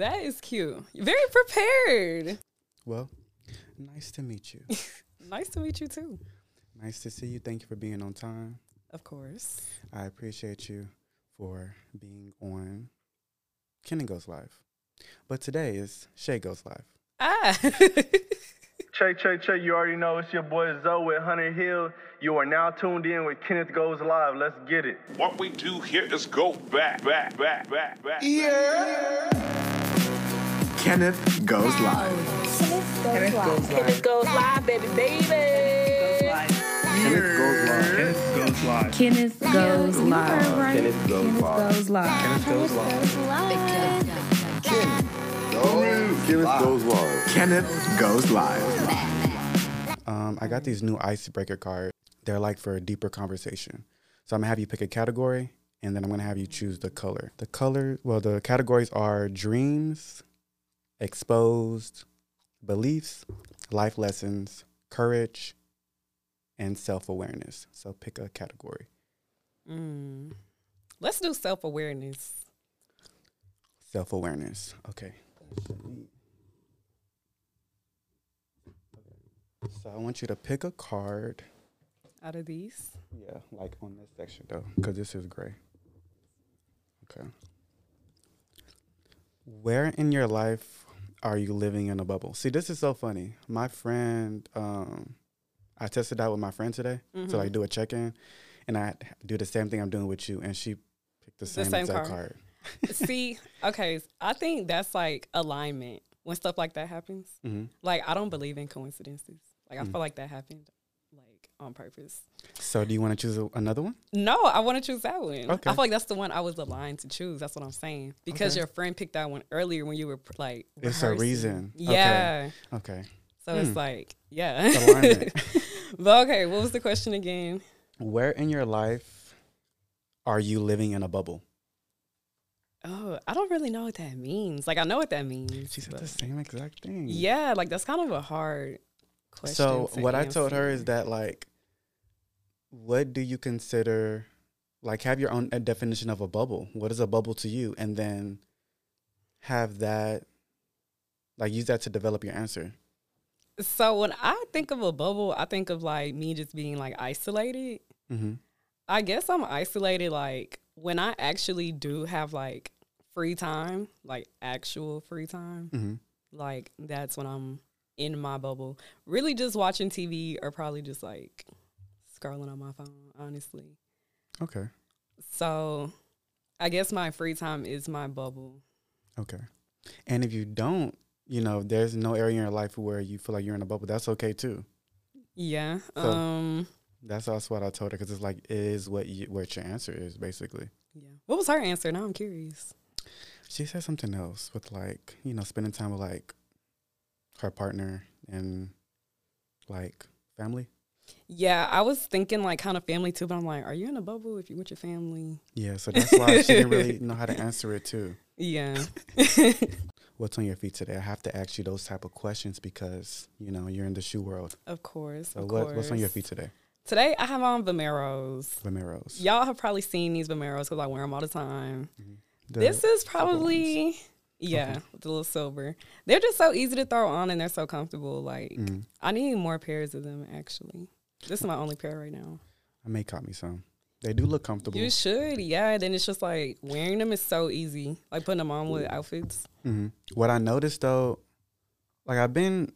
That is cute. Very prepared. Well, nice to meet you. nice to meet you too. Nice to see you. Thank you for being on time. Of course. I appreciate you for being on Kenan Goes Live. But today is Shae Goes Live. Ah. Che, che, che, you already know it's your boy Zoe with Hunter Hill. You are now tuned in with Kenneth Goes Live. Let's get it. What we do here is go back, back, back, back, back. Kenneth Goes Live. Kenneth goes live. Kenneth goes live, baby, baby. Kenneth Goes Live. Kenneth goes live. Kenneth goes live. Kenneth goes live. Kenneth goes live. Kenneth Goes Live. Kenneth Goes Live. Um, I got these new icebreaker cards. They're like for a deeper conversation. So I'm gonna have you pick a category, and then I'm gonna have you choose the color. The color, well, the categories are dreams, exposed, beliefs, life lessons, courage, and self awareness. So pick a category. Mm. Let's do self awareness. Self awareness. Okay. So I want you to pick a card. Out of these. Yeah, like on this section though, because this is gray. Okay. Where in your life are you living in a bubble? See, this is so funny. My friend, um, I tested out with my friend today to like do a check in, and I do the same thing I'm doing with you, and she picked the same, same exact card. card. See, okay, I think that's like alignment when stuff like that happens. hmm Like I don't believe in coincidences. Like I Mm. feel like that happened on purpose. So, do you want to choose a, another one? No, I want to choose that one. Okay. I feel like that's the one I was aligned to choose. That's what I'm saying. Because Okay. your friend picked that one earlier when you were like It's a reason. Yeah. Okay. So Hmm. it's like, yeah. Alignment. but okay, what was the question again? Where in your life are you living in a bubble? Oh, I don't really know what that means. Like I know what that means. She said the same exact thing. Yeah, like that's kind of a hard question. So what I told her is that like, what do you consider? Like, have your own definition of a bubble. What is a bubble to you, and then have that, like, use that to develop your answer. So when I think of a bubble, I think of like me just being like isolated. Mm-hmm. I guess I'm isolated like when I actually do have like free time, like actual free time. Mm-hmm. Like that's when I'm in my bubble. Really just watching TV or probably just like scrolling on my phone, honestly. Okay. So I guess my free time is my bubble. Okay. And if you don't, you know, there's no area in your life where you feel like you're in a bubble. That's okay too. Yeah. So- um That's also what I told her because it's like it is what you, what your answer is basically. yeah. What was her answer? Now I'm curious. She said something else with like you know spending time with like her partner and like family. Yeah, I was thinking like kind of family too, but I'm like, are you in a bubble if you with your family? Yeah, so that's why she didn't really know how to answer it too. Yeah. What's on your feet today? I have to ask you those type of questions because you know you're in the shoe world. of course. So of what, what's on your feet today? Today I have on Vomeros. Vomeros. Y'all have probably seen these Vomeros because I wear them all the time. The this is probably yeah, with the little silver. They're just so easy to throw on and they're so comfortable. Like Mhm. I need more pairs of them actually. This is my only pair right now. I may cop me some. They do look comfortable. You should, yeah. Then it's just like wearing them is so easy. Like putting them on with outfits. hmm What I noticed though, like I've been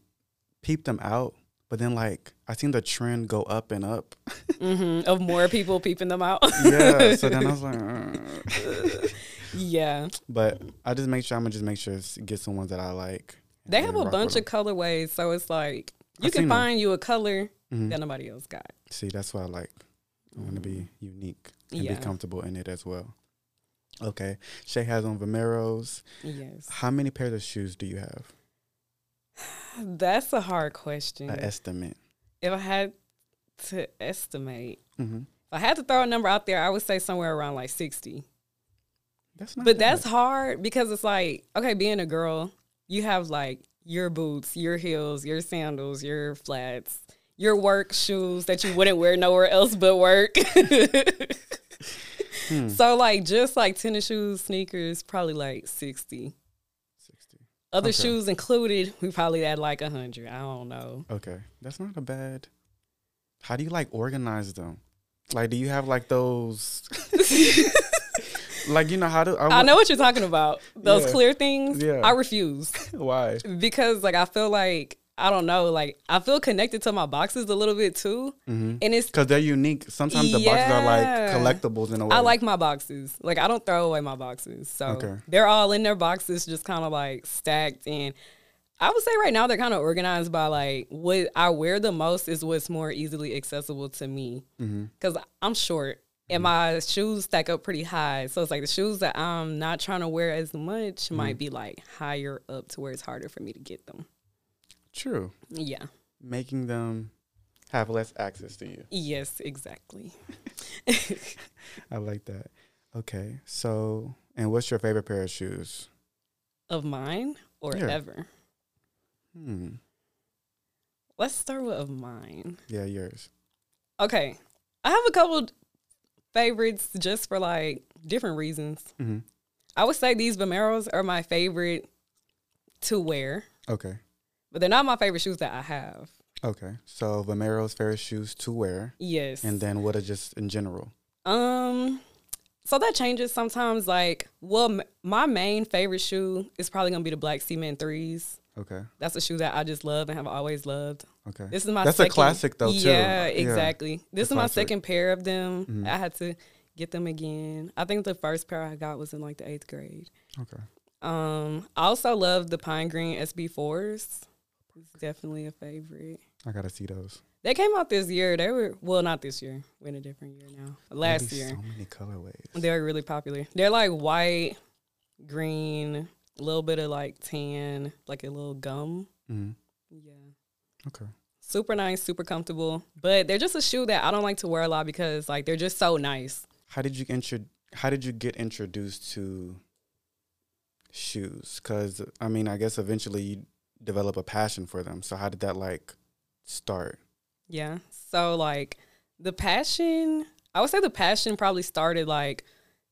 peeped them out, but then like I seen the trend go up and up. hmm Of more people peeping them out. yeah. So then I was like, uh. yeah. but I just make sure I'm gonna just make sure get some ones that I like. They have a bunch of colorways, so it's like you I've can find you a color Mhm. that nobody else got. See, that's why I like. I want to be unique and Yeah. be comfortable in it as well. Okay, Shae has on Vomeros. Yes. How many pairs of shoes do you have? That's a hard question. An estimate. if I had to estimate, hmm if I had to throw a number out there, I would say somewhere around like 60. That's not. But bad. that's hard because it's like, okay, being a girl, you have like your boots, your heels, your sandals, your flats, your work shoes that you wouldn't wear nowhere else but work. Hmm. So like just like tennis shoes, sneakers, probably like 60. 60. Other Okay. shoes included, we probably at like a hundred. I don't know. Okay. That's not a bad. How do you like organize them? Like, do you have like those? like, you know how to? I know what you're talking about. Those Yeah. clear things. Yeah. I refuse Why? because like I feel like I don't know. Like I feel connected to my boxes a little bit too, Mm-hmm. and it's Because they're unique. Sometimes the boxes are like collectibles in a way. I like my boxes. Like I don't throw away my boxes. So Okay. they're all in their boxes, just kind of like stacked. And I would say right now they're kind of organized by like what I wear the most is what's more easily accessible to me. Mm-hmm. Because I'm short and my shoes stack up pretty high. So it's like the shoes that I'm not trying to wear as much Mm-hmm. might be like higher up to where it's harder for me to get them. True. Yeah. Making them have less access to you. Yes, exactly. I like that. Okay. So, and what's your favorite pair of shoes? of mine or Yeah. ever. Hmm. Let's start with of mine. Yeah, yours. Okay. I have a couple favorites just for like different reasons. Mm-hmm. I would say these Vomeros are my favorite to wear, Okay. But they're not my favorite shoes that I have. Okay. So, Vomero's favorite shoes to wear, Yes. and then what are just in general? um so that changes sometimes like well m- my main favorite shoe is probably going to be the Black Cement 3s. Okay. That's a shoe that I just love and have always loved. Okay. This is my That's second, a classic though too. Yeah, exactly. This a is my second pair of them. Mhm. I had to get them again. I think the first pair I got was in like the eighth grade. Okay. Um, I also love the pine green SB4s. It's definitely a favorite. I gotta see those. They came out this year. They were well, not this year. We're in a different year now. Last year, So many colorways. they're really popular. They're like white, green, a little bit of like tan, like a little gum. hmm Yeah. Okay. Super nice, super comfortable. But they're just a shoe that I don't like to wear a lot because like they're just so nice. How did you intro- How did you get introduced to shoes? Because I mean, I guess eventually you develop a passion for them. So how did that like start? Yeah. So like the passion, I would say the passion probably started like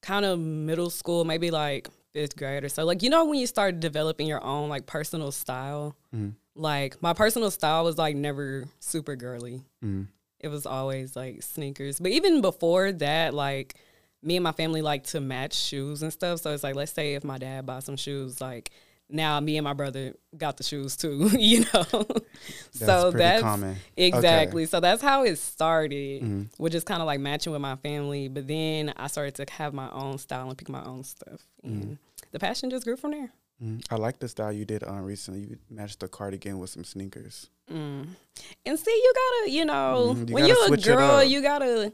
kind of middle school, maybe like fifth grade or so. Like you know when you start developing your own like personal style. Mhm. Like my personal style was like never super girly. Mm. It was always like sneakers. But even before that, like me and my family like to match shoes and stuff. So it's like let's say if my dad bought some shoes, like now me and my brother got the shoes too, you know. so pretty that's common. exactly. So that's how it started, Mhm. with just kind of like matching with my family. But then I started to have my own style and pick my own stuff, and the passion just grew from there. Mm. I like the style you did um, recently. You matched the cardigan with some sneakers. Mm. And see, you gotta, you know, Mhm, you when you're a girl, you gotta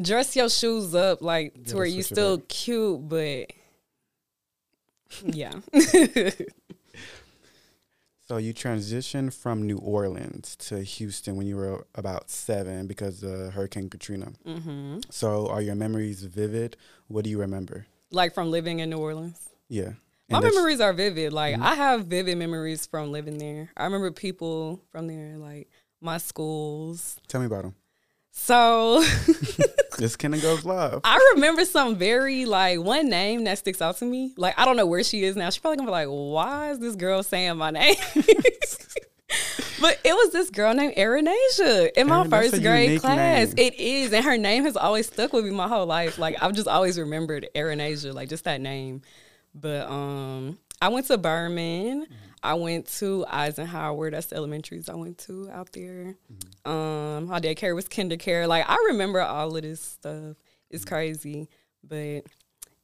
dress your shoes up like to gotta where you still cute, but yeah. So you transitioned from New Orleans to Houston when you were about seven because of Hurricane Katrina. hmm So are your memories vivid? What do you remember? Like from living in New Orleans. Yeah. My And memories are vivid. Like Mhm. I have vivid memories from living there. I remember people from there, like my schools. Tell me about them. So This Kenna goes live. I remember some very like one name that sticks out to me. Like I don't know where she is now. She's probably gonna be like, "Why is this girl saying my name?" but it was this girl named Arinasia in my that's first grade class. name. It is, and her name has always stuck with me my whole life. Like I've just always remembered Arinasia, like just that name. But um, I went to Berman. I went to Eisenhower. That's the elementaries I went to out there. Mm-hmm. Um, my daycare was KinderCare. Like I remember all of this stuff. It's mm-hmm. crazy, but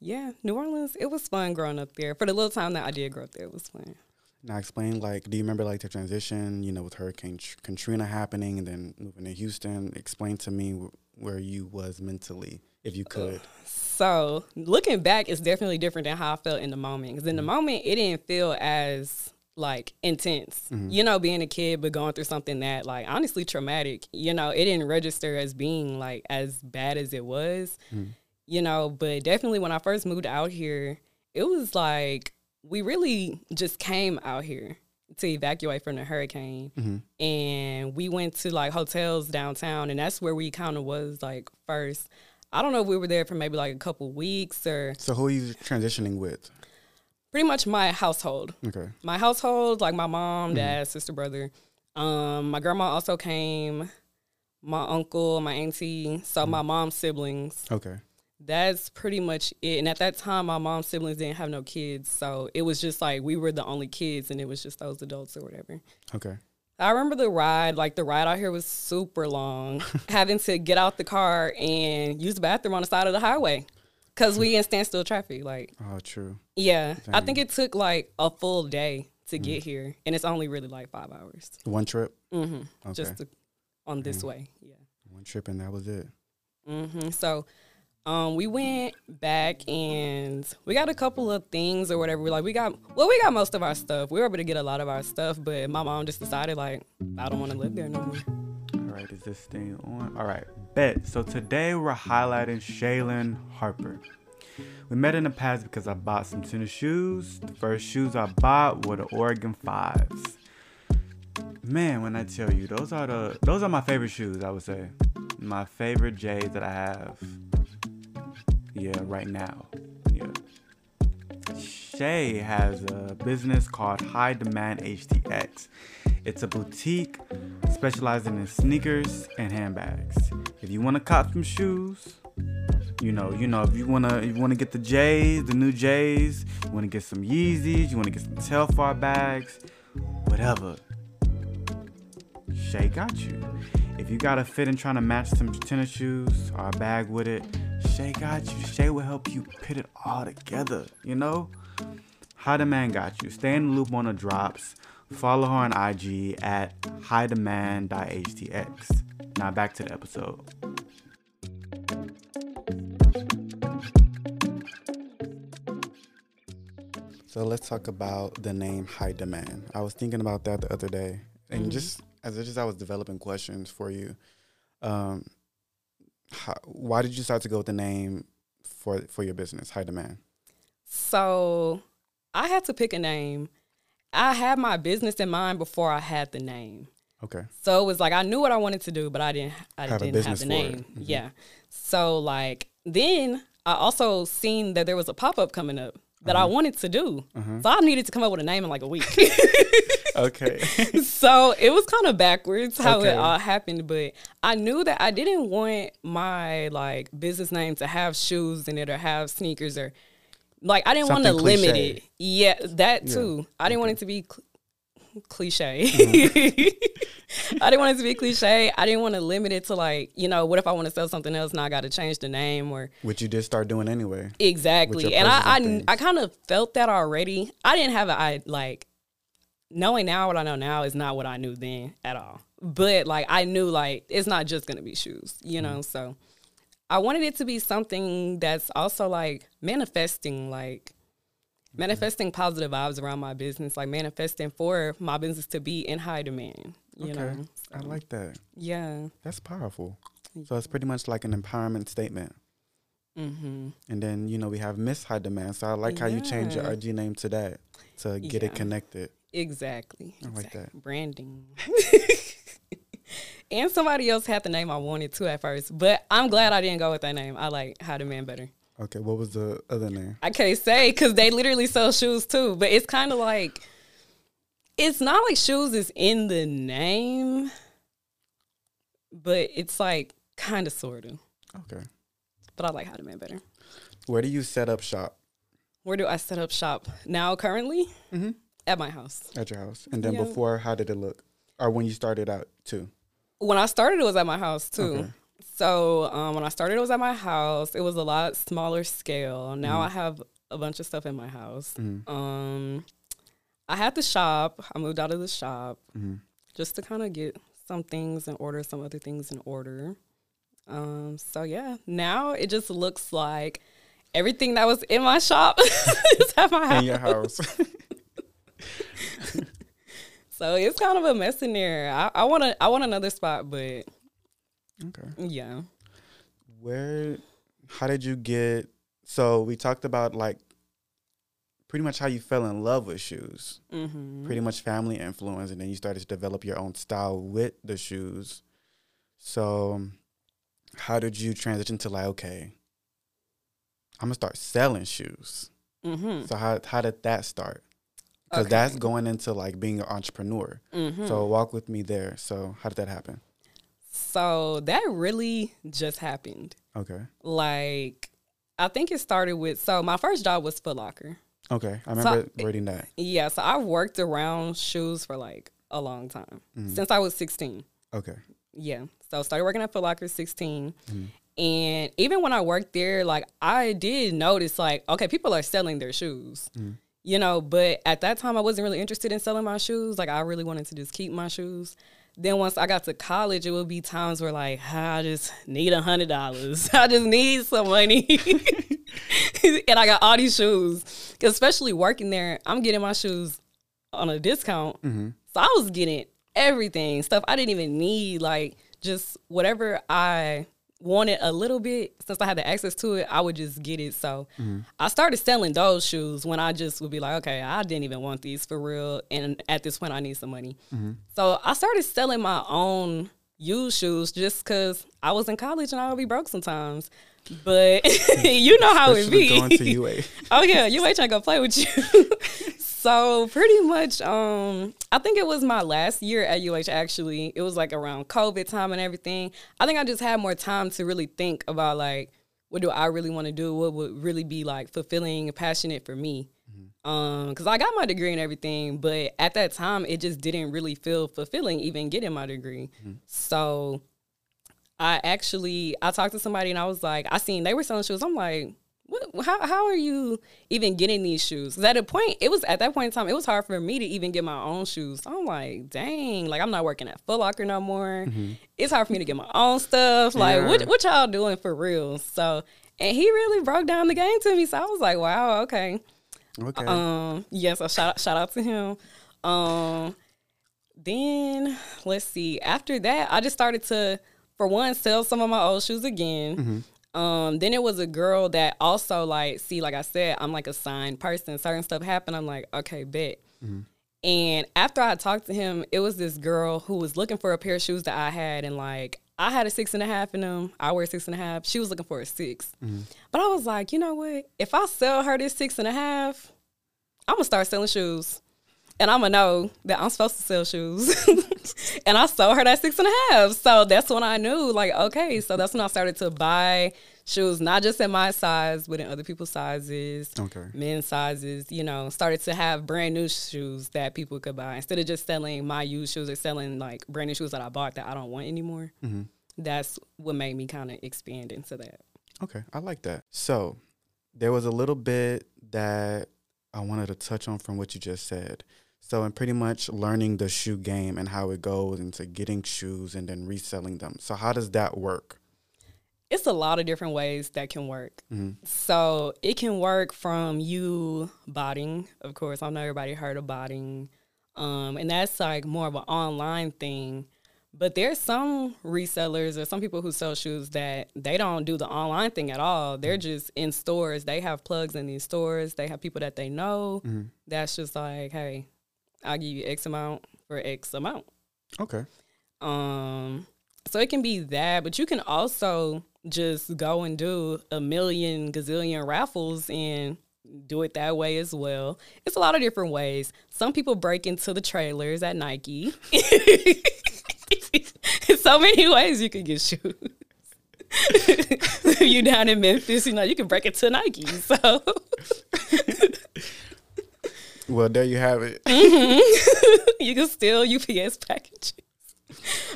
yeah, New Orleans. It was fun growing up there. For the little time that I did grow up there, it was fun. Now explain like, do you remember like the transition? You know, with Hurricane Tr- Katrina happening and then moving to Houston. Explain to me wh- where you was mentally, if you could. So looking back, it's definitely different than how I felt in the moment. Because in the mm-hmm. moment, it didn't feel as like intense. Mm-hmm. You know, being a kid but going through something that like honestly traumatic. You know, it didn't register as being like as bad as it was. Mm-hmm. You know, but definitely when I first moved out here, it was like we really just came out here to evacuate from the hurricane mm-hmm. and we went to like hotels downtown and that's where we kind of was like first i don't know if we were there for maybe like a couple weeks or So who are you transitioning with? Pretty much my household. Okay. My household, like my mom, Mm-hmm. dad, sister, brother. Um, my grandma also came. My uncle, my auntie, so Mm-hmm. my mom's siblings. Okay. That's pretty much it. And at that time, my mom's siblings didn't have no kids, so it was just like we were the only kids, and it was just those adults or whatever. Okay. I remember the ride, like the ride out here was super long, having to get out the car and use the bathroom on the side of the highway because we in standstill traffic. Like, Oh, true. yeah, I think it took like a full day to get here, and it's only really like five hours One trip. mm-hmm. Okay. just to, on this way. Yeah. One trip, and that was it. Mm-hmm. So, um, we went back and we got a couple of things or whatever. We Like we got, well, we got most of our stuff. We were able to get a lot of our stuff, but my mom just decided like I don't want to live there no more. Right, is this thing on? All right, bet. So today we're highlighting Shaelin Harper. We met in the past because I bought some tennis shoes. The first shoes I bought were the Oregon Fives. Man, when I tell you, those are the those are my favorite shoes. I would say my favorite J's that I have. Yeah, right now. Yeah. Shae has a business called High Demand HTX. It's a boutique specializing in sneakers and handbags. If you want to cop some shoes, you know, you know, if you wanna, if you wanna get the J's, the new J's, you wanna get some Yeezys, you wanna get some Telfar bags, whatever. Shae got you. If you got a fit and trying to match some tennis shoes or a bag with it, Shae got you. Shae will help you put it all together, you know? High man got you. Stay in the loop on the drops. Follow her on IG at highdemand.htx. Now back to the episode. So let's talk about the name High Demand. I was thinking about that the other day, and just as just I was developing questions for you, um, how, why did you decide to go with the name for for your business, High Demand? So I had to pick a name. I had my business in mind before I had the name. Okay. So it was like I knew what I wanted to do, but I didn't I Have didn't have the name. Mhm. Yeah. So like then I also seen that there was a pop up coming up that Uh-huh. I wanted to do. So I needed to come up with a name in like a week. Okay. so it was kind of backwards how Okay. it all happened, but I knew that I didn't want my like business name to have shoes in it or have sneakers or like I didn't want to limit it. Yeah, that Yeah. too. I didn't want it to be cl- cliche. Mm-hmm. I didn't want it to be cliche. I didn't want to limit it to like, you know, what if I want to sell something else and I got to change the name or Which you did start doing anyway. Exactly. And I and. I, I kind of felt that already. I didn't have a I like knowing now what I know now is not what I knew then at all. But like I knew like it's not just gonna be shoes, you know. So I wanted it to be something that's also like manifesting, like manifesting positive vibes around my business, like manifesting for my business to be in high demand. You okay. know. I like that. Yeah. That's powerful. So it's pretty much like an empowerment statement. Mm-hmm. And then, you know, we have Miss High Demand. So I like how you changed your Yeah. IG name to that to get Yeah. it connected. Exactly. I like exactly. that. Branding. and somebody else had the name I wanted too at first, but I'm glad I didn't go with that name. I like High Demand better. Okay. What was the other name? I can't say because they literally sell shoes too, but it's kind of like it's not like shoes is in the name, but it's like kind of sort of. Okay. But I like High Demand better. Where do you set up shop? Where do I set up shop now? Currently, Mhm. at my house. At your house. And then Yeah. before, how did it look? Or when you started out too? When I started, it was at my house too. Okay. So um, when I started, it was at my house. It was a lot smaller scale. Now Mm-hmm. I have a bunch of stuff in my house. Um, I had the shop. I moved out of the shop Mm-hmm. just to kind of get some things in order, some other things in order. Um, so yeah, now it just looks like everything that was in my shop is at my house. In your house. So it's kind of a mess in there. I, I want to. I want another spot, but okay. yeah. Where, how did you get? So we talked about like pretty much how you fell in love with shoes. Mm-hmm. Pretty much family influence, and then you started to develop your own style with the shoes. So, how did you transition to like, okay, I'm gonna start selling shoes? Mm-hmm. So how how did that start? Because Okay. that's going into like being an entrepreneur. Mm-hmm. So walk with me there. So how did that happen? So that really just happened. Okay. Like, I think it started with so my first job was Foot Locker. Okay. I remember reading that. Yeah, so I've worked around shoes for like a long time Mm-hmm. since I was 16. Okay. Yeah. So started working at Foot Locker 16. Mm-hmm. And even when I worked there, like I did notice like, okay, people are selling their shoes. Mm-hmm. You know, but at that time I wasn't really interested in selling my shoes. Like I really wanted to just keep my shoes. Then once I got to college, it would be times where like I just need a hundred dollars. I just need some money. and I got all these shoes. especially working there, I'm getting my shoes on a discount. Mm-hmm. So I was getting everything, stuff I didn't even need, like just whatever I wanted a little bit. Since I had the access to it, I would just get it. So mm-hmm. I started selling those shoes when I just would be like, okay, I didn't even want these for real. And at this point, I need some money. Mm-hmm. So I started selling my own used shoes just because I was in college and I would be broke sometimes. But you know how it Especially be. going to UA. Oh yeah, ain't trying to go play with you. so pretty much, um, I think it was my last year at UH. Actually, it was like around COVID time and everything. I think I just had more time to really think about like, what do I really want to do? What would really be like fulfilling and passionate for me? Um, cause I got my degree and everything, but at that time, it just didn't really feel fulfilling even getting my degree. So I actually I talked to somebody and I was like, I seen they were selling shoes. I'm like, what? How how are you even getting these shoes? 'Cause at a point, it was at that point in time, it was hard for me to even get my own shoes. I'm like, dang, like I'm not working at Foot Locker no more. It's hard for me to get my own stuff. Like, what what y'all doing for real? So, and he really broke down the game to me. So I was like, wow, okay. Okay. Um, yes, a shout shout out to him. Um, then let's see. After that, I just started to, for one, sell some of my old shoes again. Mm-hmm. Um, then it was a girl that also like, see, like I said, I'm like a signed person. Certain stuff happened. I'm like, okay, bet. Mm-hmm. And after I talked to him, it was this girl who was looking for a pair of shoes that I had, and like I had a six and a half in them. I wear six and a half. She was looking for a 6 mm-hmm. But I was like, you know what? If I sell her this six and a half, I'm gonna start selling shoes. And I'm gonna know that I'm supposed to sell shoes. and I sold her that six and a half. So that's when I knew, like, okay, so that's when I started to buy shoes, not just in my size, but in other people's sizes, Okay. men's sizes, you know, started to have brand new shoes that people could buy. Instead of just selling my used shoes or selling like brand new shoes that I bought that I don't want anymore. Mm-hmm. That's what made me kind of expand into that. Okay, I like that. So, there was a little bit that I wanted to touch on from what you just said. So, in pretty much learning the shoe game and how it goes into getting shoes and then reselling them. So, how does that work? it's a lot of different ways that can work. Mm-hmm. So it can work from you botting, of course. I know everybody heard of botting, um, and that's like more of an online thing. But there's some resellers or some people who sell shoes that they don't do the online thing at all. They're mm-hmm. just in stores. They have plugs in these stores. They have people that they know. Mm-hmm. That's just like, hey, I'll give you X amount for X amount. Okay. Um, so it can be that, but you can also just go and do a million gazillion raffles and do it that way as well. It's a lot of different ways. Some people break into the trailers at Nike. so many ways you can get shoes. if you down in Memphis, you know, you can break into Nike. So Well, there you have it. Mm-hmm. you can steal UPS packages.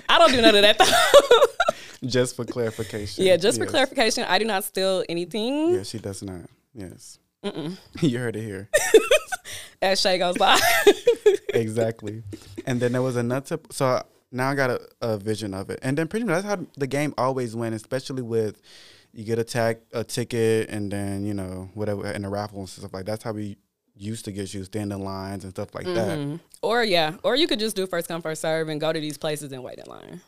I don't do none of that though. just for clarification. Yeah, just for clarification, I do not steal anything Yeah, she does not. Yes. you heard it here. as Shae goes by. exactly. And then there was another. So now I got a, a vision of it. And then pretty much that's how the game always went, especially with you get a tag a ticket and then you know whatever in the raffle and stuff like that's how we used to get you standing lines and stuff like that. Mm-hmm. or yeah, or you could just do first come first serve and go to these places and wait in line.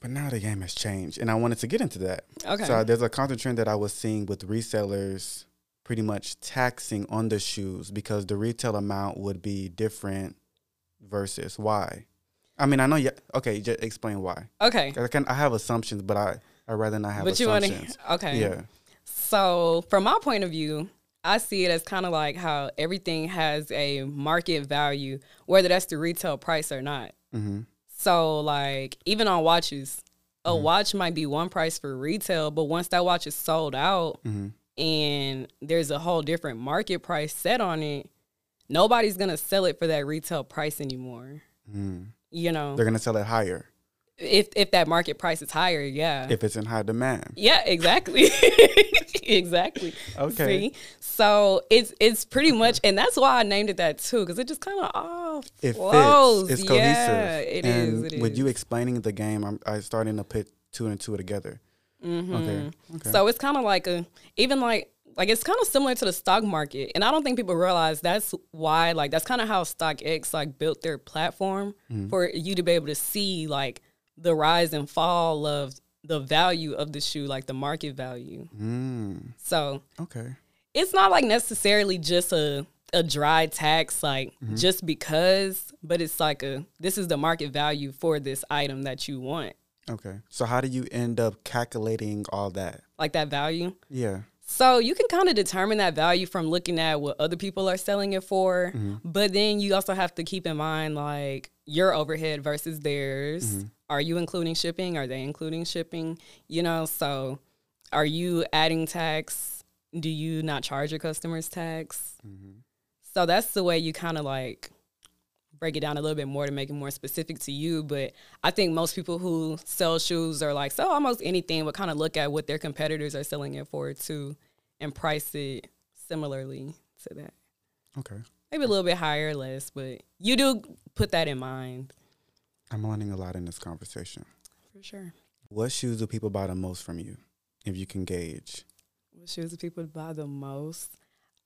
But now the game has changed, and I wanted to get into that. Okay. So there's a constant trend that I was seeing with resellers pretty much taxing on the shoes because the retail amount would be different versus why. I mean, I know you. Okay, just explain why. Okay. I can. I have assumptions, but I I rather not have But you want to okay. Yeah. So, from my point of view, I see it as kind of like how everything has a market value, whether that's the retail price or not. Mm-hmm. So, like, even on watches, a watch might be one price for retail, but once that watch is sold out Mm-hmm. and there's a whole different market price set on it, nobody's gonna sell it for that retail price anymore. You know, Mm. They're gonna sell it higher if if that market price is higher, yeah. if it's in high demand. Yeah, exactly. exactly. Okay. See? So it's it's pretty much and that's why I named it that too, because it just kind of all It flows. fits. It's cohesive. Yeah, it is. and It with is. you explaining the game, I'm I starting to put two and two together. Mm-hmm. Okay. Okay. So it's kind of like a even like like it's kind of similar to the stock market, and I don't think people realize that's why like that's kind of how StockX like built their platform Mm-hmm. for you to be able to see like the rise and fall of the value of the shoe, like the market value. mm, So okay. it's not like necessarily just a a dry tax like Mm-hmm. just because, but it's like a this is the market value for this item that you want, Okay. So how do you end up calculating all that? like that value. Yeah. So you can kind of determine that value from looking at what other people are selling it for, but then you also have to keep in mind like your overhead versus theirs. Are you including shipping? Are they including shipping? You know, so are you adding tax? Do you not charge your customers tax? Mm-hmm. So that's the way you kind of like break it down a little bit more to make it more specific to you. But I think most people who sell shoes are like, so almost anything, would kind of look at what their competitors are selling it for too and price it similarly to that. Okay. Maybe a little bit higher or less, but you do put that in mind I'm learning a lot in this conversation. for sure. What shoes do people buy the most from you, if you can gauge? What shoes do people buy the most?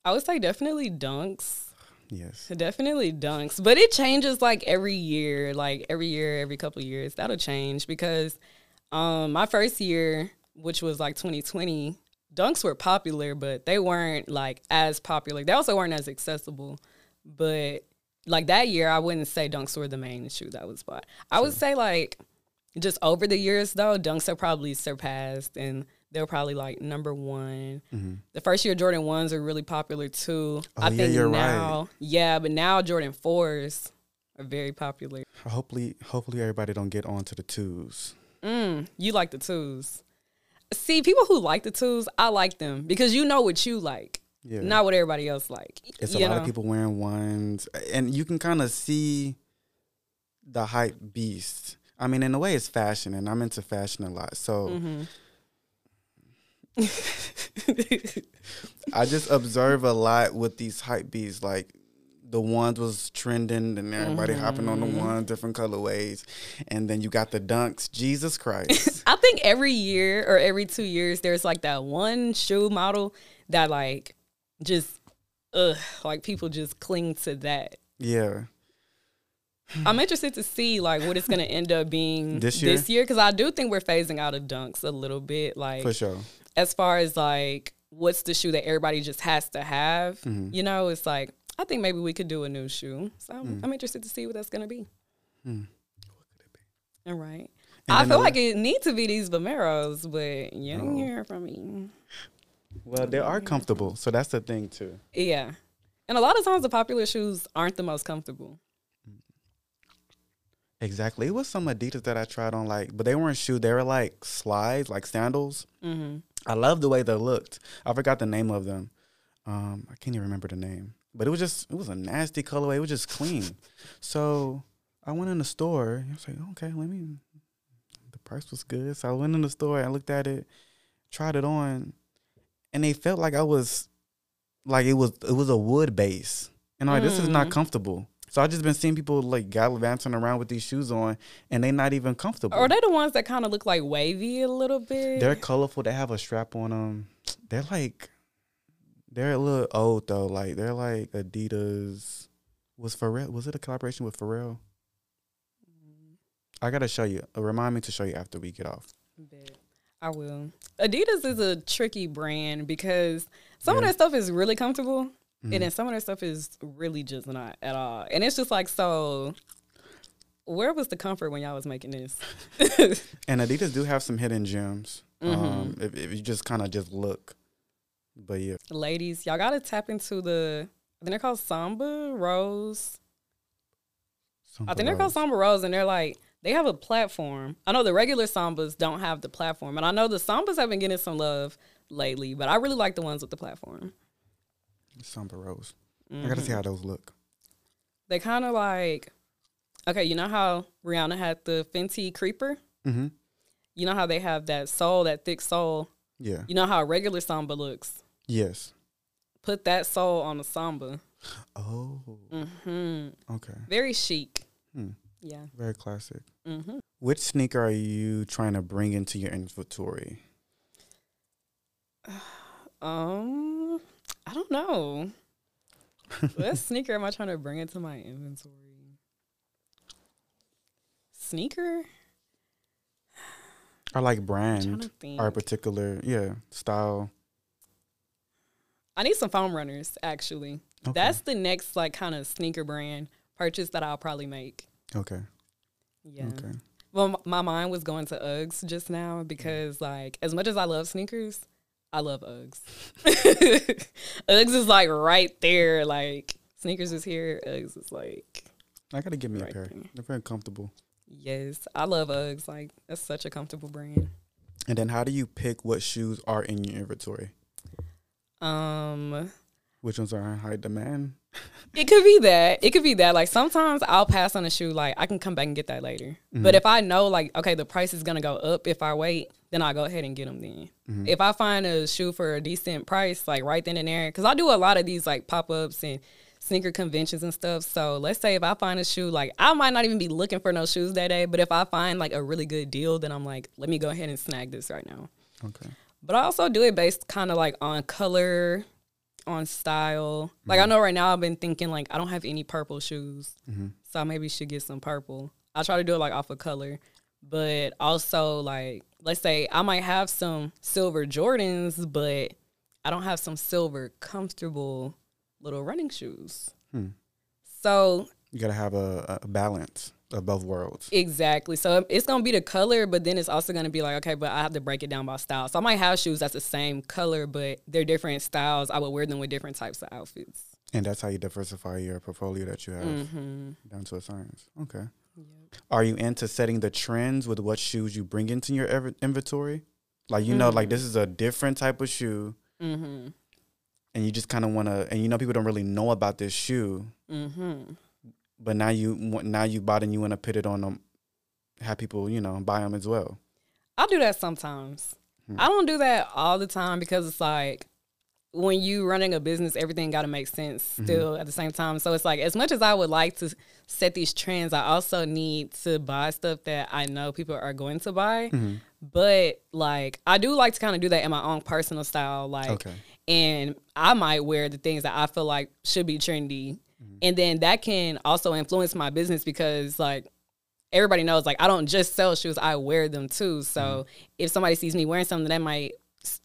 I would say definitely dunks. Yes. Definitely dunks, but it changes like every year, like every year, every couple of years. That'll change because um my first year, which was like 2020, dunks were popular, but they weren't like as popular. They also weren't as accessible. But like that year, I wouldn't say dunks were the main shoe that was bought. I would say like just over the years though, dunks have probably surpassed and they're probably like number one. The first year Jordan ones are really popular too. Oh, I yeah, think you're now, right. yeah, but now Jordan fours are very popular. Hopefully, hopefully everybody don't get on to the twos. Mm, you like the twos. See, people who like the twos, I like them because you know what you like, Yeah. not what everybody else like. It's a lot know? of people wearing ones, and you can kind of see the hype beast. I mean, in a way, it's fashion, and I'm into fashion a lot. So Mm-hmm. I just observe a lot with these hype beasts. Like the ones was trending, and everybody hopping on the Mm-hmm. ones, different colorways, and then you got the dunks. Jesus Christ! I think every year or every two years, there's like that one shoe model that like just, ugh, like people just cling to that. yeah, I'm interested to see like what it's gonna end up being This year? This year, because I do think we're phasing out of dunks a little bit. Like for sure. as far as like what's the shoe that everybody just has to have, Mm-hmm. you know, it's like I think maybe we could do a new shoe. So I'm, Mm. I'm interested to see what that's gonna be. Mm. What could it be? All right. And I feel like it needs to be these Vomeros, but you didn't hear from me. Well, they are comfortable, so that's the thing too. Yeah. And a lot of times the popular shoes aren't the most comfortable. Exactly. It was some Adidas that I tried on, like, but they weren't shoes. They were like slides, like sandals. hmm I love the way they looked. I forgot the name of them. Um, I can't even remember the name. But it was just it was a nasty colorway. It was just clean. So I went in the store. I was like, okay, let me. The price was good, so I went in the store I looked at it, tried it on, and they felt like I was, like it was it was a wood base, and I'm like this is not mm. comfortable. So I just been seeing people like gallivanting around with these shoes on, and they're not even comfortable. Are they the ones that kind of look like wavy a little bit? They're colorful. They have a strap on them. They're like, they're a little old though. Like they're like Adidas. Was Pharrell? Was it a collaboration with Pharrell? Mm. I gotta show you. Remind me to show you after we get off. I will. Adidas is a tricky brand because some of their stuff is really comfortable, Mhm. and then some of their stuff is really just not at all. And it's just like, so where was the comfort when y'all was making this? And Adidas do have some hidden gems. Mm-hmm. Um, if, if you just kind of just look. But yeah, Ladies, y'all gotta tap into the. I think they're called Samba Rose. I think they're called Samba Rose, and they're like they have a platform. I know the regular Sambas don't have the platform, and I know the Sambas have been getting some love lately, but I really like the ones with the platform. Samba Rose. I gotta see how those look. They kind of like, okay, you know how Rihanna had the Fenty Creeper. Mm-hmm. You know how they have that sole, that thick sole. Yeah. You know how a regular Samba looks. Yes. Put that sole on a Samba. Oh. hmm Okay. Very chic. Hmm. Yeah. Very classic. Hmm Which sneaker are you trying to bring into your inventory? Um, I don't know. what sneaker am I trying to bring into my inventory? Sneaker? Or like brand or a particular yeah style. I need some foam runners, actually. Okay. That's the next like kind of sneaker brand purchase that I'll probably make. Okay. Yeah. Okay. Well, my mind was going to Uggs just now because, like, as much as I love sneakers, I love Uggs. Uggs is like right there. Like, sneakers is here. Uggs is like, I gotta give me Right a pair. there. They're very comfortable. yes, I love Uggs. Like, that's such a comfortable brand. And then how do you pick what shoes are in your inventory? Um, Which ones are in high demand? It could be that. It could be that. Like, sometimes I'll pass on a shoe. Like, I can come back and get that later. Mm-hmm. But if I know, like, okay, the price is gonna go up if I wait, then I'll go ahead and get them then. Mm-hmm. If I find a shoe for a decent price, like right then and there, because I do a lot of these like pop ups and sneaker conventions and stuff. So let's say if I find a shoe, like I might not even be looking for no shoes that day, but if I find like a really good deal, then I'm like, let me go ahead and snag this right now. Okay. But I also do it based kind of like on color, on style. Like I mm-hmm. know right now I've been thinking like I don't have any purple shoes, mm-hmm. so I maybe should get some purple. I try to do it like off of color, but also like let's say I might have some silver Jordans, but I don't have some silver comfortable little running shoes. Hmm. So You gotta have a, a balance of both worlds. Exactly. So it's gonna be the color, but then it's also gonna be like, okay, but I have to break it down by style. So I might have shoes that's the same color, but they're different styles. I would wear them with different types of outfits. And that's how you diversify your portfolio that you have Mm-hmm. down to a science. Okay. Are you into setting the trends with what shoes you bring into your ev- inventory? Like you know, like this is a different type of shoe, Mm-hmm. and you just kind of want to, and you know, people don't really know about this shoe, Mm-hmm. But now you now you bought and you want to put it on them, have people, you know, buy them as well. I'll do that sometimes. Hmm. I don't do that all the time because it's like when you running a business, everything got to make sense mm-hmm. still at the same time. So it's like as much as I would like to set these trends, I also need to buy stuff that I know people are going to buy. Mm-hmm. But like I do like to kind of do that in my own personal style, like Okay. and I might wear the things that I feel like should be trendy. And then that can also influence my business because like everybody knows like I don't just sell shoes, I wear them too. So mm-hmm. if somebody sees me wearing something that might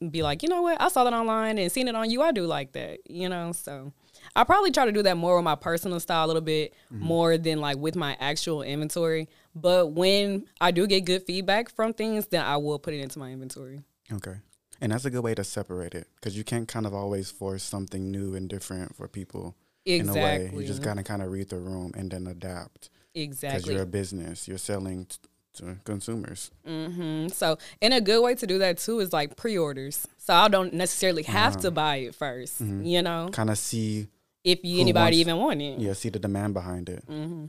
be like, you know what, I saw that online and seen it on you, I do like that, you know? So I probably try to do that more with my personal style a little bit mm-hmm. more than like with my actual inventory. But when I do get good feedback from things, then I will put it into my inventory. Okay. And that's a good way to separate it because you can't kind of always force something new and different for people in a way. Exactly. You just gotta kind of read the room and then adapt Exactly. because you're a business. You're selling t- to consumers. hmm So, and a good way to do that too is like pre-orders. So I don't necessarily have Uh-huh. to buy it 1st You know, Kind of see, if you, anybody wants- even want it. yeah, see the demand behind it. Mm-hmm.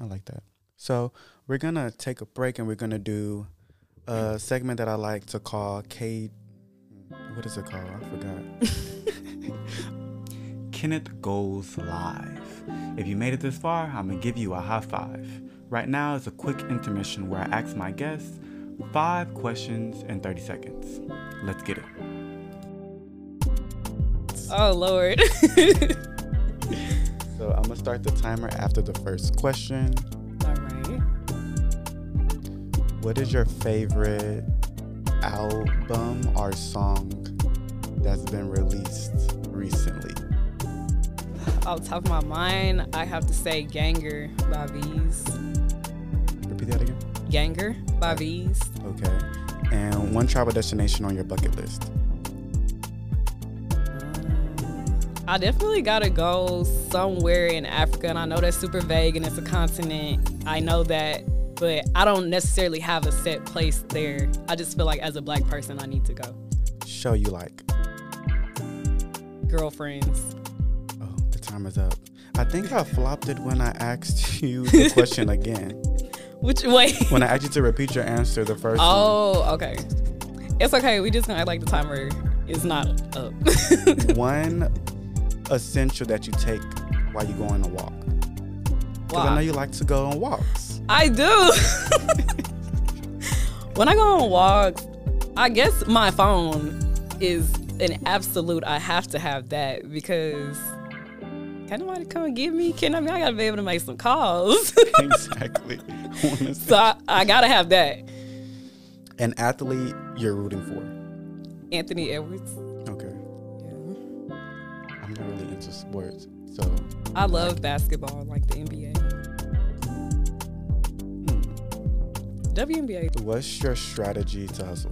I like that. So we're gonna take a break and we're gonna do a segment that I like to call K. What is it called? I forgot. Kenneth goes live. If you made it this far, I'm gonna give you a high five. Right now is a quick intermission where I ask my guests five questions in 30 seconds. Let's get it. Oh Lord. So I'm gonna start the timer after the first question. All right. What is your favorite album or song that's been released recently? Off the top of my mind, I have to say "Ganger" by V's. Repeat that again. "Ganger" by V's. Okay. And one travel destination on your bucket list. I definitely gotta go somewhere in Africa, and I know that's super vague and it's a continent. I know that, but I don't necessarily have a set place there. I just feel like as a black person, I need to go. Show you like. Girlfriends. Time is up. I think I flopped it when I asked you the question again. Which way? When I asked you to repeat your answer the first time. Oh, okay. It's okay. We just gonna act like the timer is not up. One essential that you take while you go on a walk. Because I know you like to go on walks. I do. when I go on walks, I guess my phone is an absolute. I have to have that because can nobody come and get me? Can I? mean, I gotta be able to make some calls. exactly. So I, I gotta have that. An athlete you're rooting for. Anthony Edwards. Okay. Yeah. I'm not really into sports, so I love basketball, like the NBA. Hmm. WNBA. what's your strategy to hustle?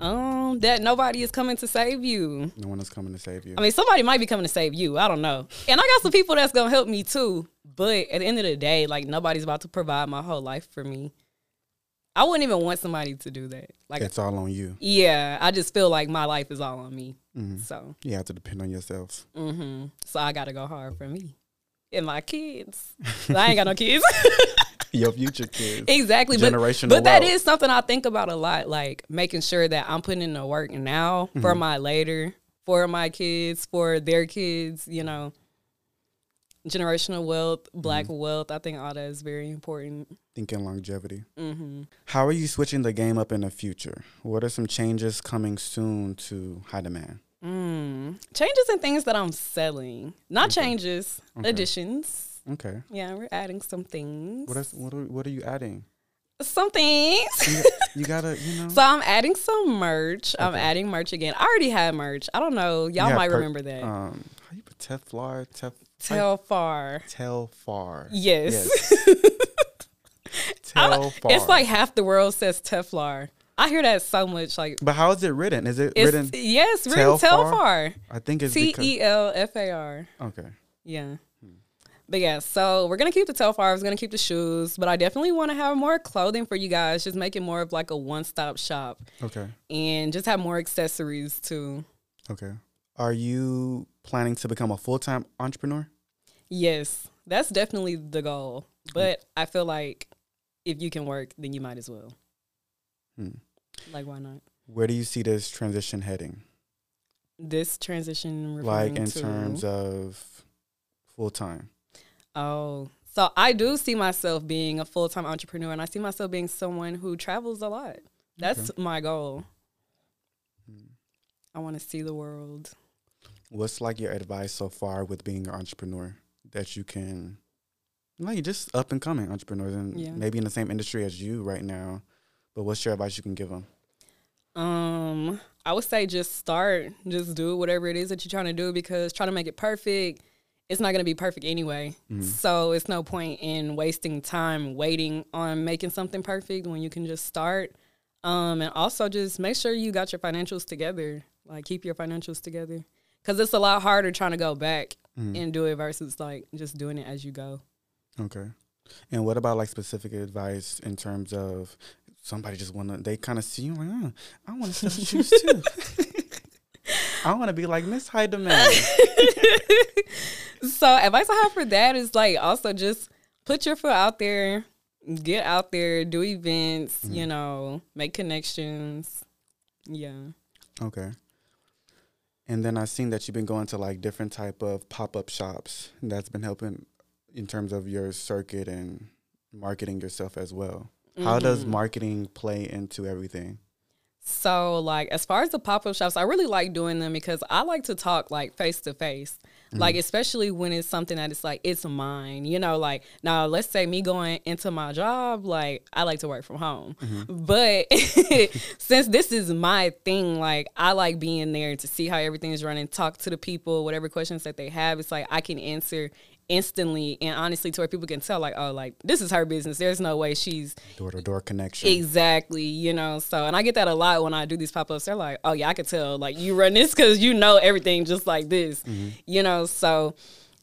Um, that nobody is coming to save you. No one is coming to save you. I mean, somebody might be coming to save you. I don't know. And I got some people that's gonna help me too. But at the end of the day, like nobody's about to provide my whole life for me. I wouldn't even want somebody to do that. Like, it's all on you. yeah, I just feel like my life is all on me. So, You have to depend on yourself. hmm so I gotta go hard for me and my kids. I ain't got no kids. Your future kids. Exactly. But, Generational but that wealth. is something I think about a lot, like making sure that I'm putting in the work now for Mm-hmm. my later, for my kids, for their kids, you know. Generational wealth, black Mm-hmm. wealth. I think all that is very important. Thinking longevity. Mm-hmm. How are you switching the game up in the future? What are some changes coming soon to high demand? Mm. Changes and things that I'm selling, not changes, Okay. additions. Okay. Yeah, we're adding some things. What is what are, what are you adding? some things. You, you gotta you know. So I'm adding some merch. I'm adding merch again. I already had merch. I don't know. Y'all might per- remember that. Um, how you put Teflar? Tef Tell far. Telfar. Yes. Don't- Telfar. It's like half the world says Teflar. I hear that so much. Like But how is it written? Is it written? yes, written Telfar? Telfar. I think it's T. E L F A R. Okay. Yeah. But yeah, so we're gonna keep the Telfar. We're gonna keep the shoes, but I definitely want to have more clothing for you guys. Just make it more of like a one-stop shop, Okay. and just have more accessories too. Okay. Are you planning to become a full time entrepreneur? Yes, that's definitely the goal. But I feel like if you can work, then you might as well. Hmm. Like, why not? Where do you see this transition heading? This transition, Like in terms of full time? Oh, so I do see myself being a full time entrepreneur, and I see myself being someone who travels a lot. That's my goal. I want to see the world. What's like your advice so far with being an entrepreneur that you can, like, just up and coming entrepreneurs and Yeah. maybe in the same industry as you right now? But what's your advice you can give them? Um, I would say just start, just do whatever it is that you're trying to do because trying to make it perfect, it's not going to be perfect anyway. So it's no point in wasting time waiting on making something perfect when you can just start. Um, and also just make sure you got your financials together. Like keep your financials together because it's a lot harder trying to go back and do it versus like just doing it as you go. Okay. And what about like specific advice in terms of somebody just want to, they kind of see you like, oh, I want to sell shoes too. I want to be like Miss High Demand. So advice I have for that is like also just put your foot out there, get out there, do events, mm-hmm. you know, make connections. Yeah. Okay. And then I've seen that you've been going to like different type of pop up shops. That's been helping in terms of your circuit and marketing yourself as well. How does mm-hmm. marketing play into everything? So like as far as the pop up shops, I really like doing them because I like to talk like face to face. Like especially when it's something that it's like it's mine, you know. Like now, let's say me going into my job, like I like to work from home, mm-hmm. but since this is my thing, like I like being there to see how everything's running, talk to the people, whatever questions that they have. It's like I can answer instantly and honestly to where people can tell like oh like this is her business. There's no way she's Door to door connection. exactly you know so and i get that a lot when i do these pop-ups. They're like oh yeah i could tell like you run this because you know everything just like this mm-hmm. you know so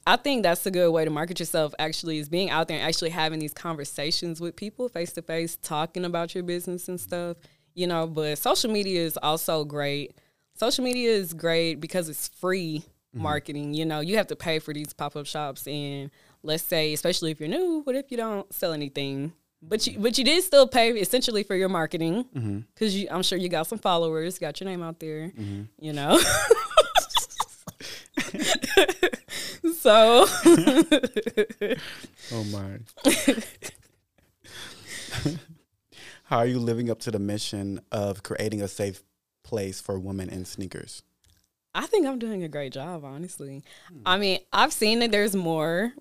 i think that's a good way to market yourself actually is being out there and actually having these conversations with people face to face talking about your business and stuff you know but social media is also great. Social media is great because it's free Mm-hmm. marketing you know you have to pay for these pop-up shops and let's say especially if you're new what if you don't sell anything? But you but you did still pay essentially for your marketing mm-hmm. because you i'm sure you got some followers got your name out there mm-hmm. you know? So Oh my. How are you living up to the mission of creating a safe place for women in sneakers? I think I'm doing a great job, honestly. I mean, I've seen that there's more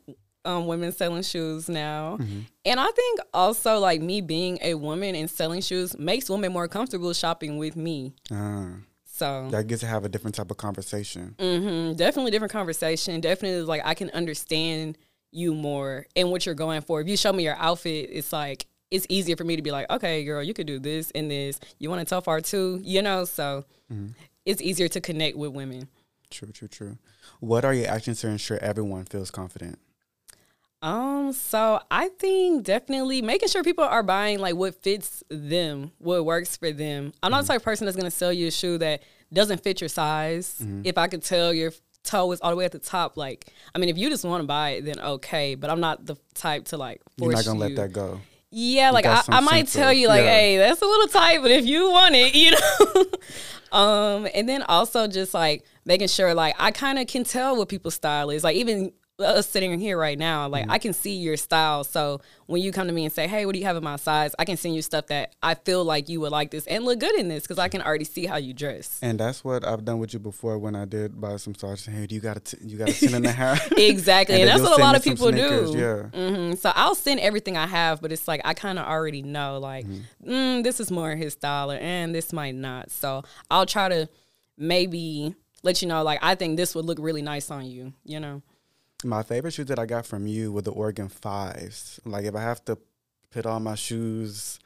um, women selling shoes now. And I think also, like, me being a woman and selling shoes makes women more comfortable shopping with me. Ah, So, that gets to have a different type of conversation. hmm definitely different conversation. Definitely, like, I can understand you more and what you're going for. If you show me your outfit, it's like, it's easier for me to be like, okay, girl, you could do this and this. You want to Telfar too, you know? So, it's easier to connect with women. True, true, true. What are your actions to ensure everyone feels confident? Um, so I think definitely making sure people are buying like what fits them, what works for them. I'm not the type of person that's gonna sell you a shoe that doesn't fit your size. If I could tell your toe is all the way at the top, like I mean, if you just want to buy it, then okay. But I'm not the type to like You're not gonna you. let that go. Yeah, like I, I might tell of- you like, yeah. hey, that's a little tight, but if you want it, you know. um, and then also just like making sure like I kind of can tell what people's style is. Like even us sitting here right now, like I can see your style. So when you come to me and say, hey, what do you have in my size? I can send you stuff that I feel like you would like this and look good in this because I can already see how you dress. And that's what I've done with you before when I did buy some sauce. Hey, do you got a t- you got a ten and a half? Exactly, and, then that's what a lot of people do. Yeah. hmm So I'll send everything I have, but it's like I kind of already know, like, mm, this is more his style, or, and this might not. So I'll try to maybe let you know, like, I think this would look really nice on you. You know? My favorite shoes that I got from you were the Oregon Fives. Like if I have to put all my shoes,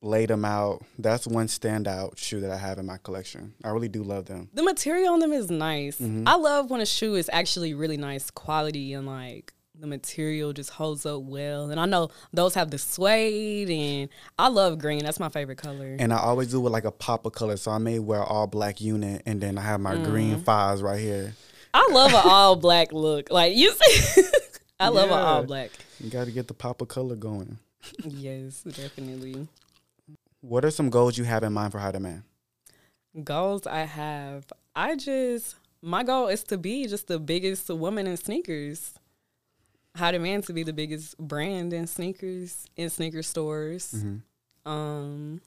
lay them out, that's one standout shoe that I have in my collection. I really do love them. The material on them is nice. I love when a shoe is actually really nice quality and like the material just holds up well. And I know those have the suede, and I love green. That's my favorite color. And I always do with like a pop of color. So I may wear all black unit and then I have my green Mm-hmm. fives right here. I love an all black look. Like you see, I love an all black. You got to get the pop of color going. Yes, definitely. What are some goals you have in mind for High Demand? Goals I have. I just my goal is to be just the biggest woman in sneakers. High Demand to be the biggest brand in sneakers in sneaker stores. Um,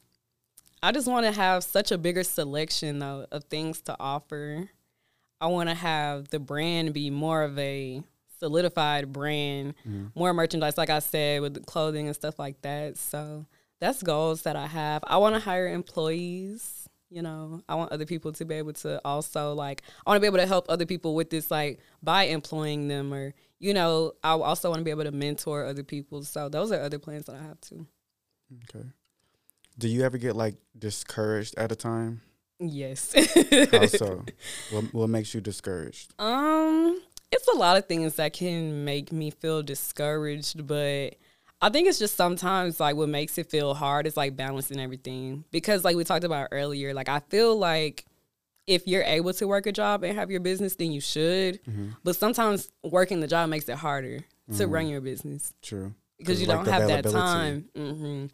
I just want to have such a bigger selection though of things to offer. I want to have the brand be more of a solidified brand, mm-hmm. more merchandise, like I said, with the clothing and stuff like that. So that's goals that I have. I want to hire employees. You know, I want other people to be able to also like. I want to be able to help other people with this, like by employing them, or you know, I also want to be able to mentor other people. So those are other plans that I have too. Okay. Do you ever get like discouraged at a time? Yes. How so? what, what makes you discouraged? Um, it's a lot of things that can make me feel discouraged, but I think it's just sometimes like what makes it feel hard is like balancing everything. Because like we talked about earlier, like I feel like if you're able to work a job and have your business, then you should. But sometimes working the job makes it harder to run your business True. because you like, don't have that time. hmm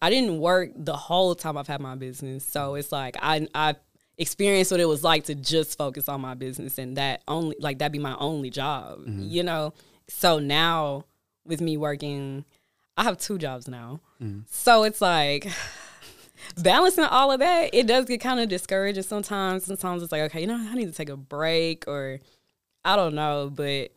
I didn't work the whole time I've had my business, so it's like I I experienced what it was like to just focus on my business and that only like that be my only job, Mm-hmm. you know. So now with me working, I have two jobs now, Mm-hmm. so it's like. Balancing all of that, it does get kind of discouraging sometimes. Sometimes it's like, okay, you know, I need to take a break, or I don't know, but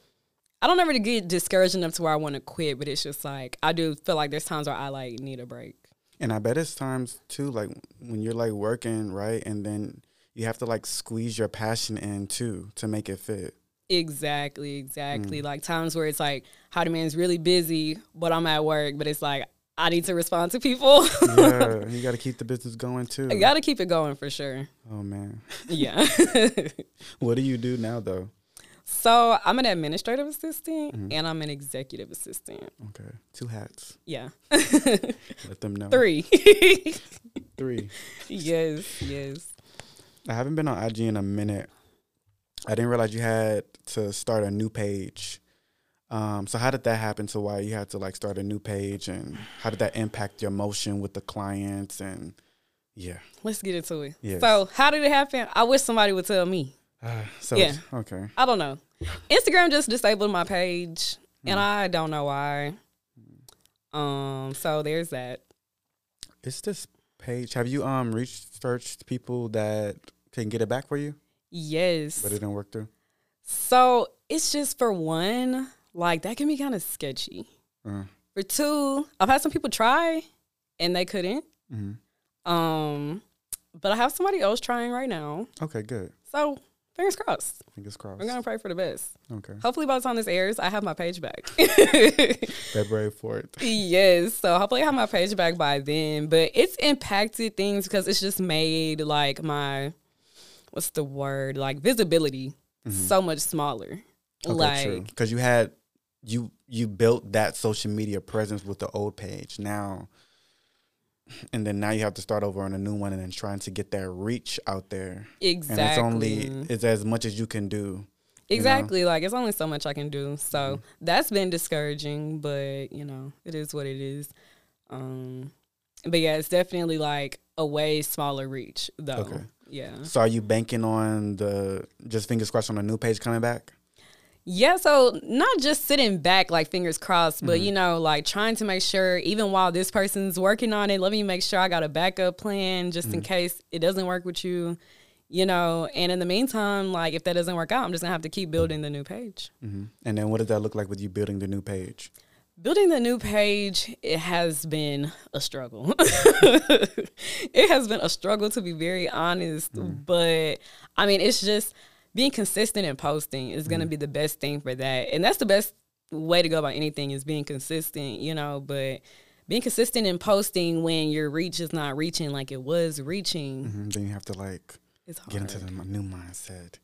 I don't ever get discouraged enough to where I want to quit, but it's just like I do feel like there's times where I like need a break. And I bet it's times too, like when you're like working, right? And then you have to like squeeze your passion in too to make it fit. Exactly, Mm. exactly. Like times where it's like, High Demand's really busy, but I'm at work, but it's like I need to respond to people. yeah, you got to keep the business going too. I gotta keep it going for sure. oh man, Yeah. what do you do now though? So I'm an administrative assistant Mm-hmm. and I'm an executive assistant. Okay, two hats. Yeah. Let them know. Three. Three. yes, yes. I haven't been on IG in a minute. I didn't realize you had to start a new page. Um, so how did that happen to why you had to like start a new page and how did that impact your motion with the clients and yeah. Let's get into it. Yes. So how did it happen? I wish somebody would tell me. So Yeah. okay. I don't know. Instagram just disabled my page, and Hmm. I don't know why. Um, so there's that. It's this page. Have you um researched people that can get it back for you, Yes. but it didn't work through? So it's just for one, like that can be kind of sketchy. Uh, For two, I've had some people try and they couldn't. mhm. Um, but I have somebody else trying right now. Okay, good. So fingers crossed. Fingers crossed. We're gonna pray for the best. Okay. Hopefully by the time this airs, I have my page back. February fourth. Yes. So hopefully I have my page back by then. But it's impacted things because it's just made like my what's the word? Like visibility mm-hmm. so much smaller. Okay, like. Because you had you you built that social media presence with the old page now, and then now you have to start over on a new one and then trying to get that reach out there. exactly. And it's only it's as much as you can do. you know? Exactly. Like it's only so much I can do. So Mm-hmm. that's been discouraging, but you know, it is what it is. Um but yeah, it's definitely like a way smaller reach though. Okay. Yeah. So are you banking on the just fingers crossed on a new page coming back? Yeah, so not just sitting back like fingers crossed, but Mm-hmm. you know, like trying to make sure even while this person's working on it, let me make sure I got a backup plan just Mm-hmm. in case it doesn't work with you, you know. And in the meantime, like if that doesn't work out, I'm just gonna have to keep building the new page. hmm And then what does that look like with you building the new page? Building the new page, it has been a struggle. it has been a struggle to be very honest, but I mean, it's just being consistent in posting is going to be the best thing for that. And that's the best way to go about anything is being consistent, you know, but being consistent in posting when your reach is not reaching like it was reaching Mhm, Then you have to like get into the new mindset.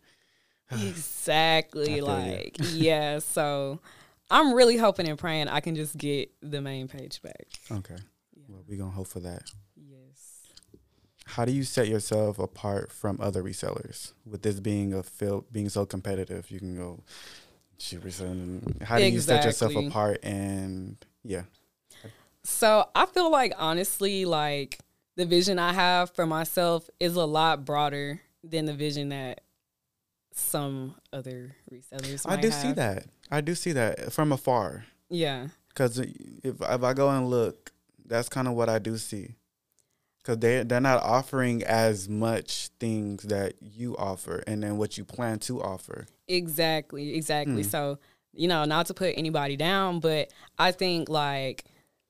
Exactly. I feel you. Like, yeah. So I'm really hoping and praying I can just get the main page back. Okay. Well, we're gonna hope for that. How do you set yourself apart from other resellers? With this being a field being so competitive, you can go shoot reselling. How do you set yourself apart and yeah. So I feel like honestly, like the vision I have for myself is a lot broader than the vision that some other resellers. I do see that. I do see that from afar. Yeah. Because if if I go and look, that's kind of what I do see. Because they they're not offering as much things that you offer, and then what you plan to offer. Exactly, exactly. Hmm. So, you know, not to put anybody down, but I think like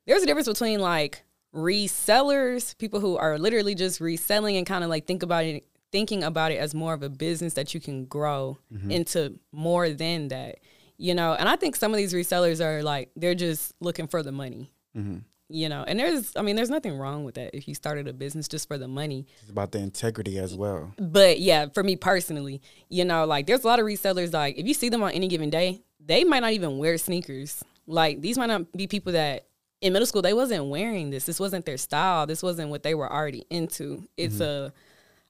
there's a difference between like resellers, people who are literally just reselling and kind of like think about it thinking about it as more of a business that you can grow Mm-hmm. into more than that. You know, and I think some of these resellers are like they're just looking for the money. Mm-hmm. You know, and there's I mean there's nothing wrong with that if you started a business just for the money. It's about the integrity as well. But yeah, for me personally, you know, like there's a lot of resellers. Like if you see them on any given day, they might not even wear sneakers. Like these might not be people that in middle school they wasn't wearing this. This wasn't their style. This wasn't what they were already into. It's mm-hmm. a,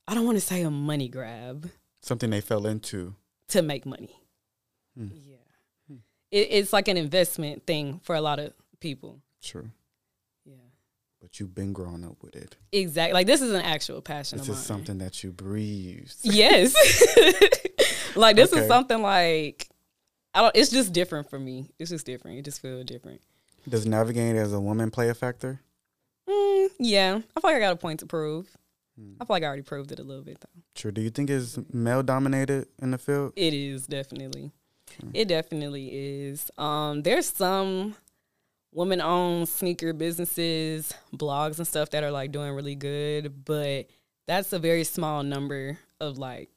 I don't want to say a money grab Something they fell into. to make money. Hmm. Yeah, it, it's like an investment thing for a lot of people. True. But you've been growing up with it. exactly. Like this is an actual passion This is something that you breathe. Yes. like this Okay. is something like I don't it's just different for me. It's just different. It just feels different. Does navigating as a woman play a factor? Mm, yeah. I feel like I got a point to prove. Hmm. I feel like I already proved it a little bit though. True. Do you think it's male dominated in the field? It is definitely. Hmm. It definitely is. Um there's some women owned sneaker businesses, blogs and stuff that are like doing really good, but that's a very small number of like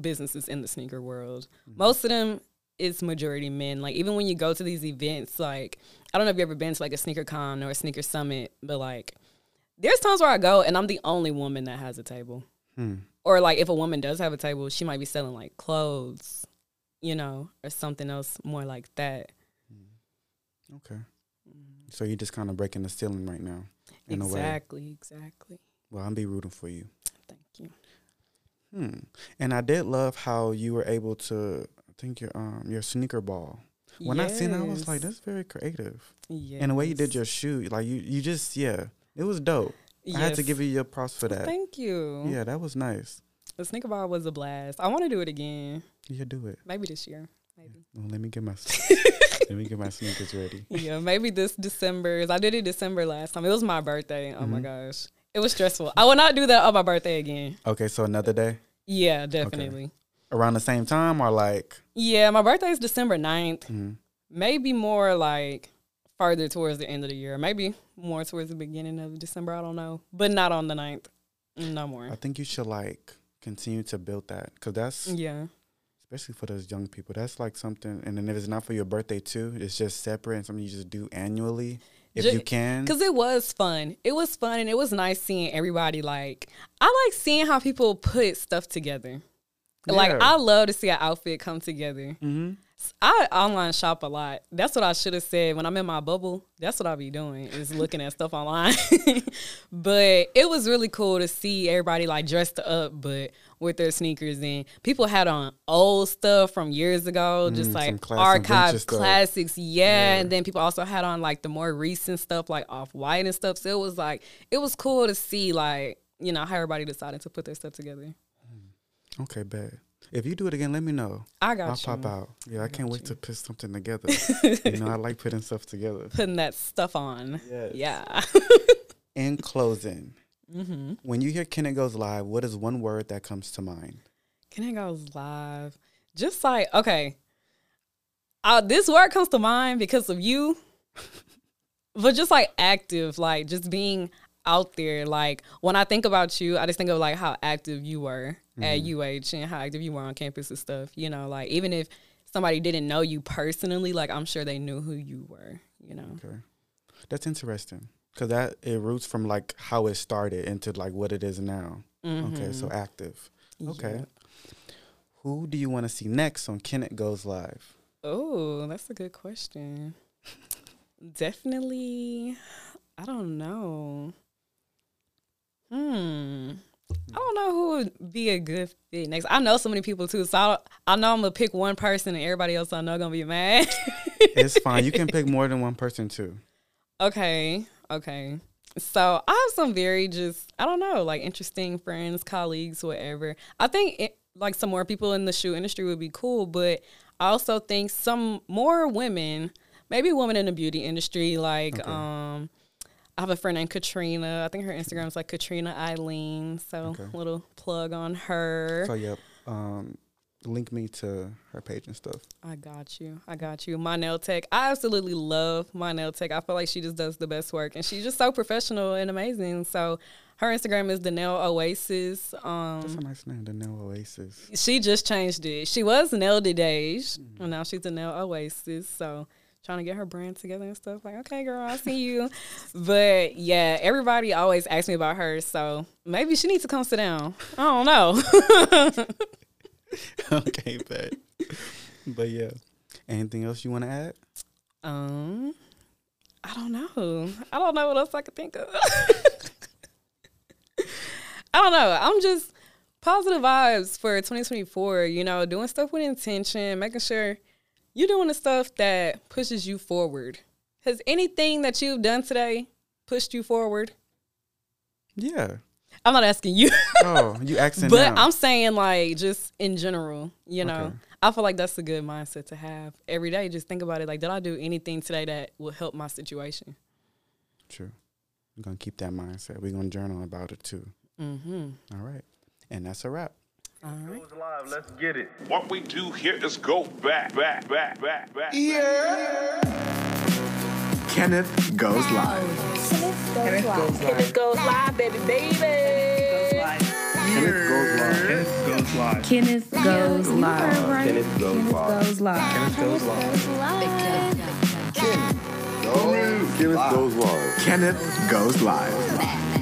businesses in the sneaker world. Mm-hmm. Most of them is majority men. Like even when you go to these events, like I don't know if you've ever been to like a sneaker con or a sneaker summit, but like there's times where I go and I'm the only woman that has a table. Hmm. Or like if a woman does have a table, she might be selling like clothes, you know, or something else more like that. Hmm. Okay. So you're just kind of breaking the ceiling right now, in a way. exactly, exactly. Well, I'll be rooting for you. Thank you. Hmm. And I did love how you were able to. I think your um your sneaker ball. When I seen it, I was like, Yes. "That's very creative." yes. And the way you did your shoe, like you, you just yeah, it was dope. Yes. I had to give you your props for that. Thank you. Yeah, that was nice. The sneaker ball was a blast. I want to do it again. You do it. Maybe this year. Maybe. Well, let me get my let me get my sneakers ready. yeah, maybe this December. I did it December last time. It was my birthday. Oh Mm-hmm. my gosh. It was stressful. I will not do that on my birthday again. Okay, so another day Yeah, definitely. around the same time or like Yeah, my birthday is December 9th. Mhm. Maybe more like further towards the end of the year. Maybe more towards the beginning of December. I don't know. But not on the 9th. No more. I think you should like continue to build that because that's Yeah. Especially for those young people. That's like something, and then if it's not for your birthday too, it's just separate and something you just do annually if Ju- you can. Cause it was fun. It was fun and it was nice seeing everybody like I like seeing how people put stuff together. Like I love to see an outfit come together. Mm-hmm. I online shop a lot. That's what I should have said when I'm in my bubble. That's what I'll be doing is looking at stuff online. but it was really cool to see everybody like dressed up, but with their sneakers and people had on old stuff from years ago, just Mm, like classic vintage archive classics. Yeah. and then people also had on like the more recent stuff, like off white and stuff. So it was like it was cool to see like you know how everybody decided to put their stuff together. Okay, bet. If you do it again, let me know. I got I'll you. pop out. Yeah, I, can't wait you. to put something together. you know, I like putting stuff together. Putting that stuff on. Yes. Yeah. In closing, mm-hmm. when you hear Kenneth Goes Live, what is one word that comes to mind? Kenneth goes live? Just like okay, uh, this word comes to mind because of you, but just like active, like just being out there. Like when I think about you, I just think of like how active you were at UH and how active you were on campus and stuff. You know, like even if somebody didn't know you personally, like I'm sure they knew who you were. You know, Okay, that's interesting because that it roots from like how it started into like what it is now. Okay, so active. Okay, Mm-hmm. Who do you want to see next on Kenneth Goes Live? Oh, that's a good question. Definitely, I don't know. Hmm. I don't know who would be a good fit next. I know so many people too, so I, I know I'm gonna pick one person, and everybody else I know gonna be mad. It's fine. You can pick more than one person too. okay, okay. So I have some very just I don't know, like interesting friends, colleagues, whatever. I think it, like some more people in the shoe industry would be cool, but I also think some more women, maybe women in the beauty industry, like Okay. um. I have a friend named Katrina. I think her Instagram is like Katrina Eileen. So Okay. little plug on her. So yep, um, link me to her page and stuff. I got you. I got you. My nail tech. I absolutely love my nail tech. I feel like she just does the best work and she's just so professional and amazing. So her Instagram is the nail oasis. That's Um a nice name, the Nail Oasis. she just changed it. She was nail de Dage, and now she's a nail oasis. So trying to get her brand together and stuff. Like, okay, girl, I'll see you. but yeah, everybody always asks me about her. So maybe she needs to come sit down. I don't know. okay, but But yeah, anything else you want to add? Um, I don't know. I don't know what else I could think of. I don't know. I'm just positive vibes for 2024. You know, doing stuff with intention, making sure you're doing the stuff that pushes you forward. Has anything that you've done today pushed you forward? Yeah. I'm not asking you, Oh, you accent but now. I'm saying like just in general. You know, Okay. I feel like that's a good mindset to have every day. Just think about it. Like, did I do anything today that will help my situation? True. We're gonna keep that mindset. We're gonna journal about it too. Mm-hmm. All right, and that's a wrap. All right. Live. Let's get it. What we do here is go back, back, back, back, back. Kenneth Goes Live. Kenneth goes live. Kenneth Goes live, baby, baby. Kenneth Goes Live. Kenneth goes live. live. Kenneth goes live. Kenneth goes Kenneth goes live. Kenneth goes live. Kenneth goes live. Kenneth goes live. Kenneth goes live.